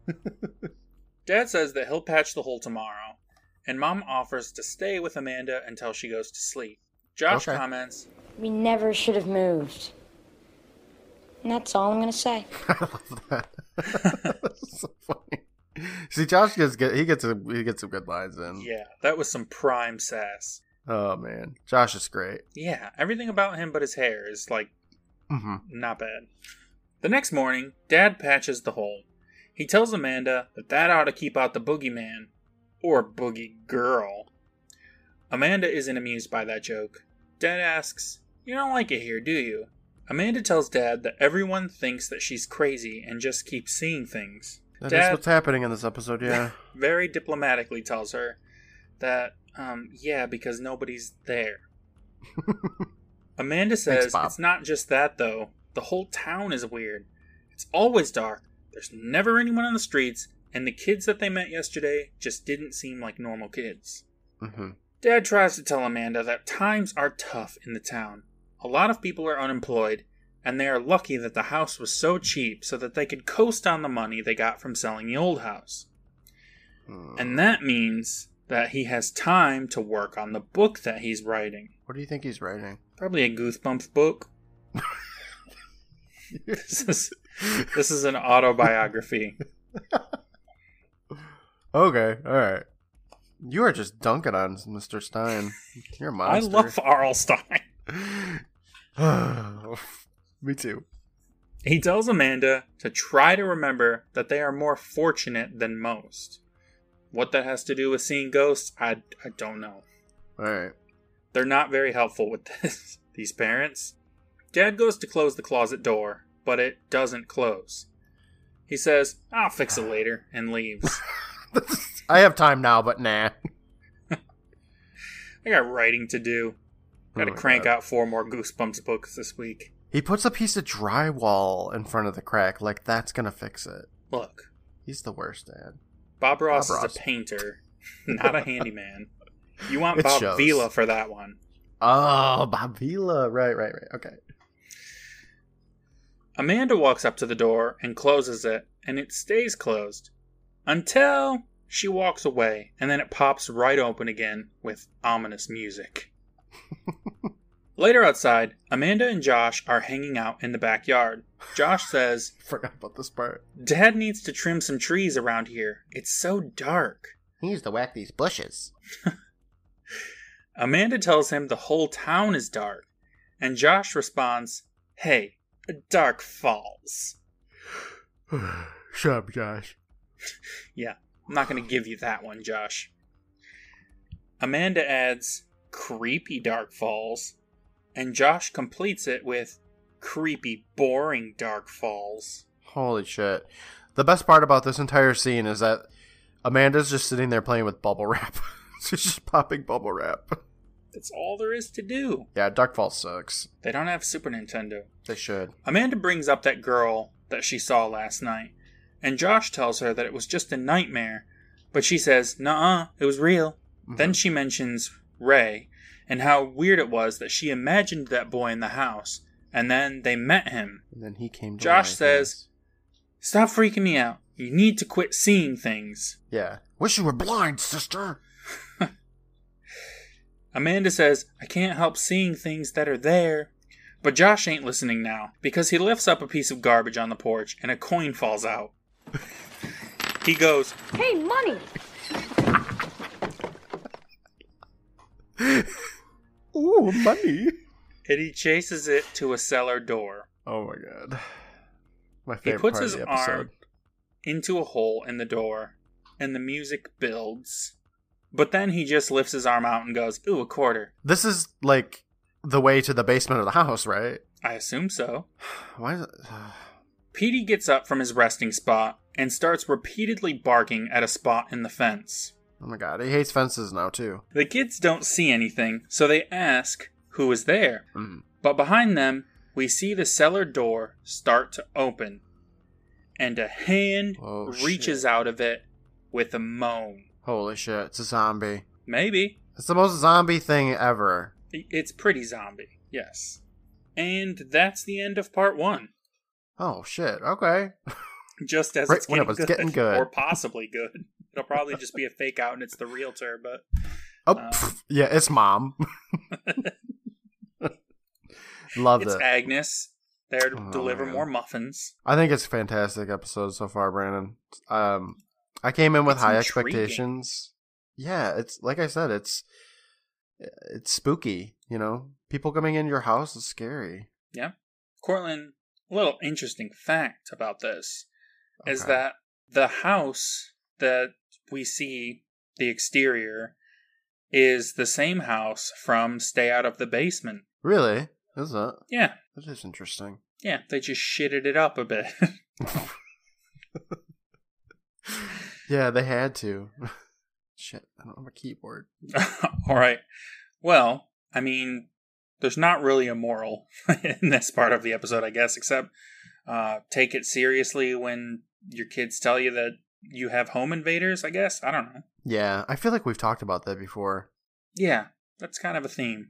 Dad says that he'll patch the hole tomorrow, and Mom offers to stay with Amanda until she goes to sleep. Josh Okay. comments, We never should have moved. And that's all I'm going to say. I love That's so funny. See, Josh gets good. He gets a he gets some good lines in. Yeah, that was some prime sass. Oh man, Josh is great. Yeah, everything about him but his hair is like hmm not bad. The next morning, Dad patches the hole. He tells Amanda that that ought to keep out the boogeyman, or boogie girl. Amanda isn't amused by that joke. Dad asks, You don't like it here, do you? Amanda tells Dad that everyone thinks that she's crazy and just keeps seeing things. That's Dad what's happening in this episode. Yeah. very diplomatically tells her that, um, yeah, because nobody's there. Amanda says Bob. it's not just that, though. The whole town is weird. It's always dark, there's never anyone on the streets, and the kids that they met yesterday just didn't seem like normal kids. hmm Dad tries to tell Amanda that times are tough in the town. A lot of people are unemployed, and they are lucky that the house was so cheap so that they could coast on the money they got from selling the old house. And that means that he has time to work on the book that he's writing. What do you think he's writing? Probably a Goosebumps book. this is this is an autobiography. Okay, all right. You are just dunking on Mr. Stine. You're a I monster. I love R.L. Stine. Me too. He tells Amanda to try to remember that they are more fortunate than most. What that has to do with seeing ghosts, I, I don't know. All right. They're not very helpful with this, these parents. Dad goes to close the closet door, but it doesn't close. He says, I'll fix it later, and leaves. I have time now, but nah. I got writing to do. Gotta Oh crank God. out four more Goosebumps books this week. He puts a piece of drywall in front of the crack, like that's gonna fix it. Look, He's the worst, Dad. Bob Ross Bob is a painter, not a handyman. You want Bob shows. Vila for that one. Oh, Bob Vila. Right, right, right. Okay. Amanda walks up to the door and closes it, and it stays closed until she walks away, and then it pops right open again with ominous music. Later outside, Amanda and Josh are hanging out in the backyard. Josh says, Forgot about this part. Dad needs to trim some trees around here. It's so dark. He needs to whack these bushes. Amanda tells him the whole town is dark, and Josh responds, Hey, dark falls. Shut up, Josh. Yeah, I'm not going to give you that one, Josh. Amanda adds creepy Dark Falls, and Josh completes it with creepy, boring Dark Falls. Holy shit. The best part about this entire scene is that Amanda's just sitting there playing with bubble wrap. She's just popping bubble wrap. That's all there is to do. Yeah, Darkfall sucks. They don't have Super Nintendo. They should. Amanda brings up that girl that she saw last night, and Josh tells her that it was just a nightmare, but she says, uh, it was real. Then she mentions Ray and how weird it was that she imagined that boy in the house, and then they met him. And then he came to Josh says-. Stop freaking me out. You need to quit seeing things. Yeah. Wish you were blind, sister. Amanda says, I can't help seeing things that are there. But Josh ain't listening now because he lifts up a piece of garbage on the porch and a coin falls out. he goes, Hey, money! Ooh, money. and he chases it to a cellar door Oh my god. My He favorite puts part his of the episode. arm into a hole in the door, and the music builds. But then he just lifts his arm out and goes, Ooh, a quarter. This is like the way to the basement of the house, right? I assume so. Why is it? Petey gets up from his resting spot and starts repeatedly barking at a spot in the fence. Oh my god, he hates fences now too. The kids don't see anything, so they ask who is there. Mm. But behind them, we see the cellar door start to open, and a hand Oh, reaches shit. out of it with a moan. Holy shit, it's a zombie. Maybe. It's the most zombie thing ever. It's pretty zombie, yes. And that's the end of part one. Oh shit, okay. Just as Right it's when it getting, was good, getting good. or possibly good. It'll probably just be a fake out and it's the realtor, but Oh, pff, yeah, it's mom. Love it. it's it. Agnes there to Oh, deliver man. more muffins. I think it's a fantastic episode so far, Brandon. Um, I came in with It's high intriguing. expectations. Yeah, it's like I said, it's it's spooky. You know, people coming in your house is scary. Yeah, Courtland, a little interesting fact about this is that the house that we see, the exterior, is the same house from Stay Out of the Basement. Really is it? Yeah, That is interesting. yeah, they just shitted it up a bit. Yeah, they had to. Shit, I don't have a keyboard. All right. Well, I mean, there's not really a moral in this part of the episode, I guess, except uh, take it seriously when your kids tell you that you have home invaders, I guess. I don't know. Yeah, I feel like we've talked about that before. Yeah, that's kind of a theme.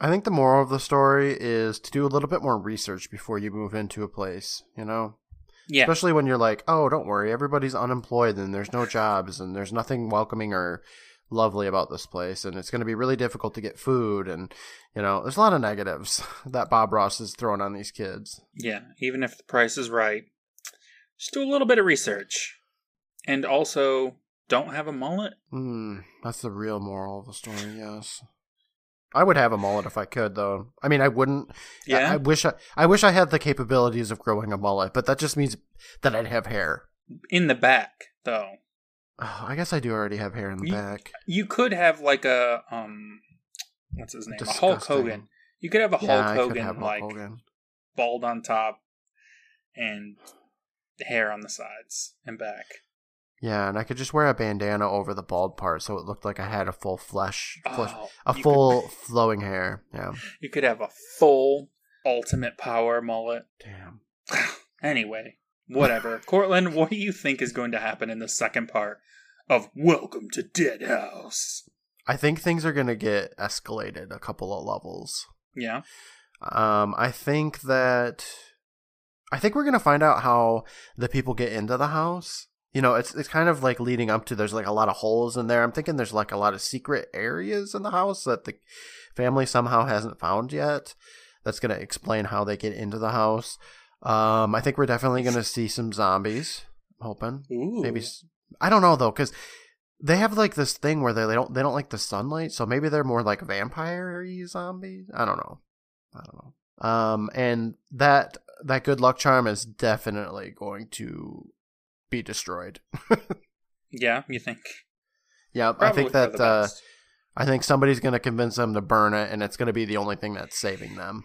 I think the moral of the story is to do a little bit more research before you move into a place, you know? Yeah. Especially when you're like, oh, don't worry, everybody's unemployed and there's no jobs and there's nothing welcoming or lovely about this place and it's going to be really difficult to get food and, you know, there's a lot of negatives that Bob Ross is throwing on these kids. Yeah, even if the price is right, just do a little bit of research. And also, don't have a mullet. Hmm, that's the real moral of the story, yes. I would have a mullet if I could, though. I mean, I wouldn't. Yeah? I, I wish I, I wish I had the capabilities of growing a mullet, but that just means that I'd have hair. In the back, though. Oh, I guess I do already have hair in the You- back. You could have like a um what's his name? A Hulk Hogan. You could have a Yeah, Hulk Hogan Hulk like Hogan. bald on top and hair on the sides and back. Yeah, and I could just wear a bandana over the bald part, so it looked like I had a full flesh, flesh Oh, a full Could, flowing hair. Yeah. you could have a full ultimate power mullet. Damn. anyway, whatever. Courtland, what do you think is going to happen in the second part of Welcome to Dead House? I think things are gonna get escalated a couple of levels. Yeah. Um, I think that I think we're gonna find out how the people get into the house. You know, it's it's kind of like leading up to there's like a lot of holes in there. I'm thinking there's like a lot of secret areas in the house that the family somehow hasn't found yet. That's gonna explain how they get into the house. Um, I think we're definitely gonna see some zombies. I'm hoping Ooh. maybe I don't know though because they have like this thing where they, they don't they don't like the sunlight, so maybe they're more like vampire zombies. I don't know. I don't know. Um, and that that good luck charm is definitely going to be destroyed. Yeah, you think? yeah, I think that uh. I think somebody's going to convince them to burn it, and it's going to be the only thing that's saving them.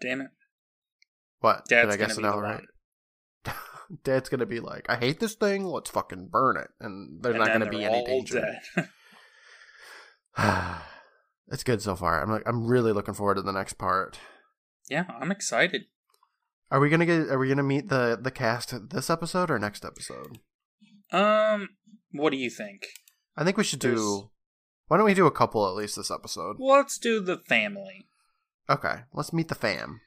Damn it. What? Dad's Did I guess it be right? Dad's gonna be like, I hate this thing. Let's fucking burn it, and there's And not gonna be they're any danger. it's good so far. I'm like, I'm really looking forward to the next part. yeah, I'm excited. Are we gonna get? Are we gonna meet the the cast this episode or next episode? Um, what do you think? I think we should do. Why don't we do a couple at least this episode? Well, let's do the family. Okay, let's meet the fam.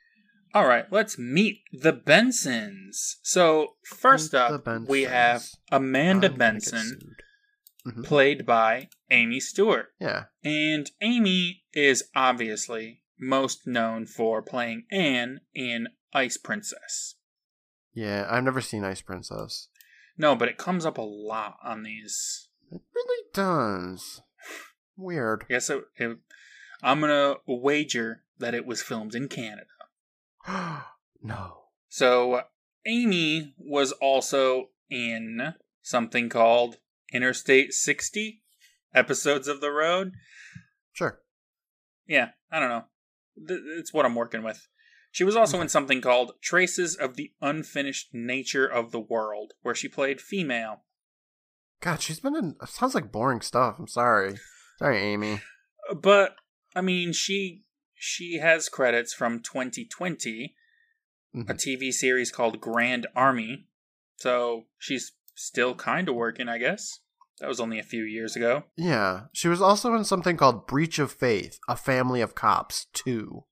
All right, let's meet the Bensons. So, first Meet up, we have Amanda I'm Benson. Mhm. played by Amy Stewart. Yeah, And Amy is obviously most known for playing Anne in Ice Princess. yeah. I've never seen Ice Princess. No, but it comes up a lot on these. It really does. Weird. Yes, it, it, I'm gonna wager that it was filmed in Canada. no. So Amy was also in something called Interstate 60 episodes of the road. Sure. Yeah, I don't know. It's what I'm working with. She was also in something called Traces of the Unfinished Nature of the World, where she played female. God, she's been in. Sounds like boring stuff. I'm sorry. Sorry, Amy. But I mean, she she has credits from 2020, a Mhm. TV series called Grand Army. So she's still kind of working, I guess. That was only a few years ago. Yeah, she was also in something called Breach of Faith: A Family of Cops 2.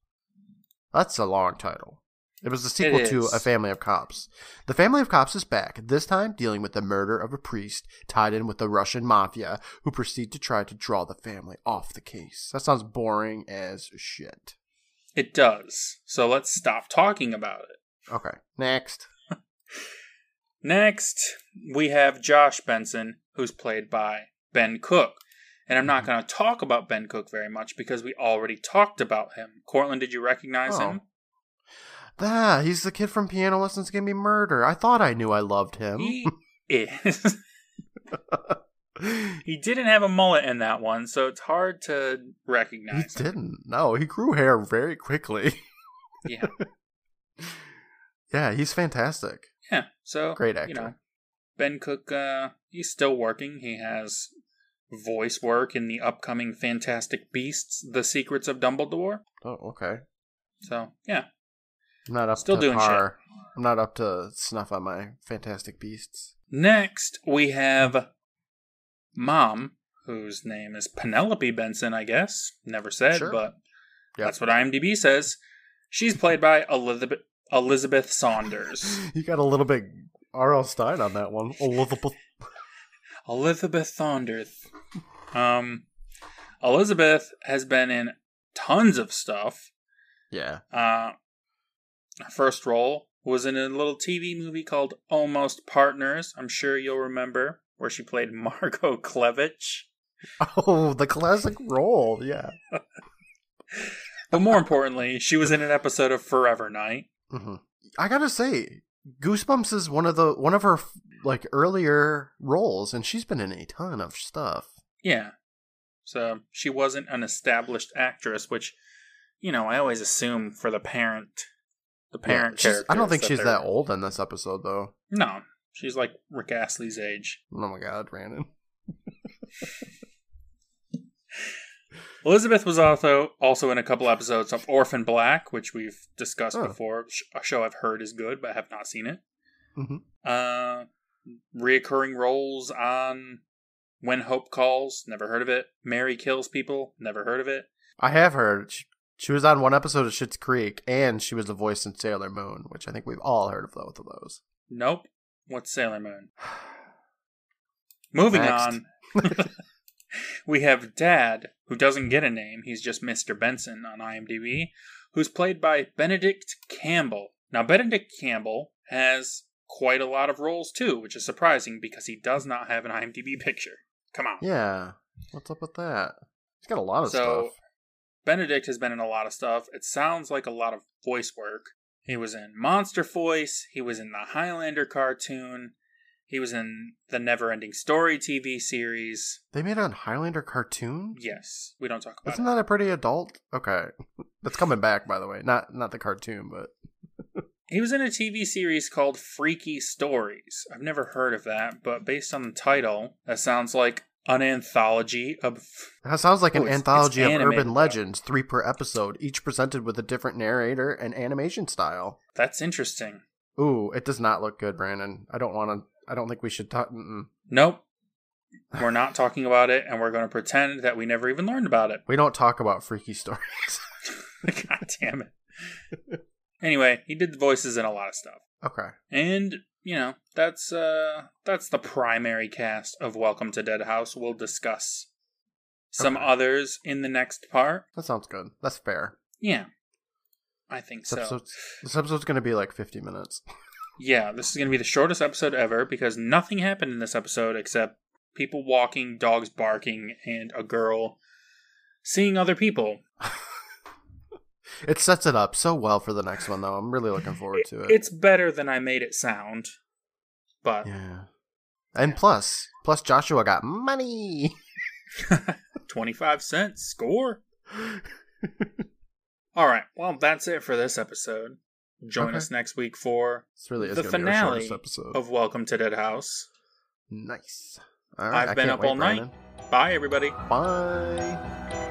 That's a long title. It was the sequel to. A Family of Cops. The Family of Cops is back, this time dealing with the murder of a priest tied in with the Russian mafia, who proceed to try to draw the family off the case. That sounds boring as shit. It does. So let's stop talking about it. Okay, next. Next, we have Josh Benson, who's played by Ben Cook. And I'm not going to talk about Ben Cook very much because we already talked about him. Courtland, did you recognize Oh. him? Ah, he's the kid from Piano Lessons Give Me Murder. I thought I knew I loved him. He is. he didn't have a mullet in that one, so it's hard to He recognize him. didn't. No, he grew hair very quickly. Yeah. yeah, he's fantastic. Yeah. So Great You actor. know, Ben Cook, uh, he's still working. He has voice work in the upcoming Fantastic Beasts: The Secrets of Dumbledore. Oh, okay. So yeah, I'm not up Still to doing par. I'm not up to snuff on my Fantastic Beasts. Next, we have Mom, whose name is Penelope Benson, I guess. Never said, Sure. but Yep. that's what IMDb says. She's played by Elizabeth Elizabeth Saunders. You got a little bit R.L. Stine on that one. Elizabeth. Elizabeth Saunders. Um, Elizabeth has been in tons of stuff. Yeah. Uh, her first role was in a little TV movie called Almost Partners. I'm sure you'll remember, where she played Margot Klevich. Oh, the classic role. Yeah. but more importantly, she was in an episode of Forever Knight. hmm I gotta say, Goosebumps is one of the one of her like earlier roles, and she's been in a ton of stuff. Yeah. So she wasn't an established actress, which, you know, I always assume for the parent, the parent Yeah, character. I don't think she's that old in this episode, though. No, she's like Rick Astley's age. Oh my god, Brandon. Elizabeth was also also in a couple episodes of Orphan Black, which we've discussed Oh. before. A show I've heard is good, but have not seen it. Mhm. Uh, reoccurring roles on When Hope Calls. Never heard of it. Mary Kills People. Never heard of it. I have heard she, she was on one episode of Schitt's Creek, and she was the voice in Sailor Moon, which I think we've all heard of both of those. Nope. What's Sailor Moon? Moving Next. on. we have Dad, who doesn't get a name. He's just Mr. Benson on IMDb, who's played by Benedict Campbell. Now, Benedict Campbell has quite a lot of roles too, which is surprising because he does not have an IMDb picture. Come on. Yeah, what's up with that? He's got a lot of So, stuff. Benedict has been in a lot of stuff. It sounds like a lot of voice work. He was in Monster Voice. He was in the Highlander cartoon. He was in the Never Ending Story TV series. They made a Highlander cartoon. Yes, we don't talk about Isn't it. that a pretty adult? Okay, that's coming back, by the way. Not not the cartoon, but He was in a TV series called Freaky Stories. I've never heard of that, but based on the title, that sounds like an anthology of. that sounds like Oh, an it's- anthology it's of urban though. legends, three per episode, each presented with a different narrator and animation style. That's interesting. Ooh, it does not look good, Brandon. I don't want to. I don't think we should talk. Mm-mm. Nope. We're not talking about it, and we're going to pretend that we never even learned about it. We don't talk about freaky stories. God damn it. Anyway, he did the voices in a lot of stuff. okay. And, you know, that's uh that's the primary cast of Welcome to Dead House. We'll discuss some Okay. others in the next part. That sounds good. That's fair. Yeah. I think This so. episode's, this episode's going to be like 50 minutes. Yeah, this is going to be the shortest episode ever because nothing happened in this episode except people walking, dogs barking, and a girl seeing other people. It sets it up so well for the next one, though. I'm really looking forward to it. It's better than I made it sound. But yeah. And plus, plus Joshua got money. 25 cents score. All right. Well, that's it for this episode. Join Okay. us next week for This really is the going to be our finale episode. of Welcome to Dead House. nice. Right, I've I been up all wait, night. Brandon. Bye, everybody. Bye.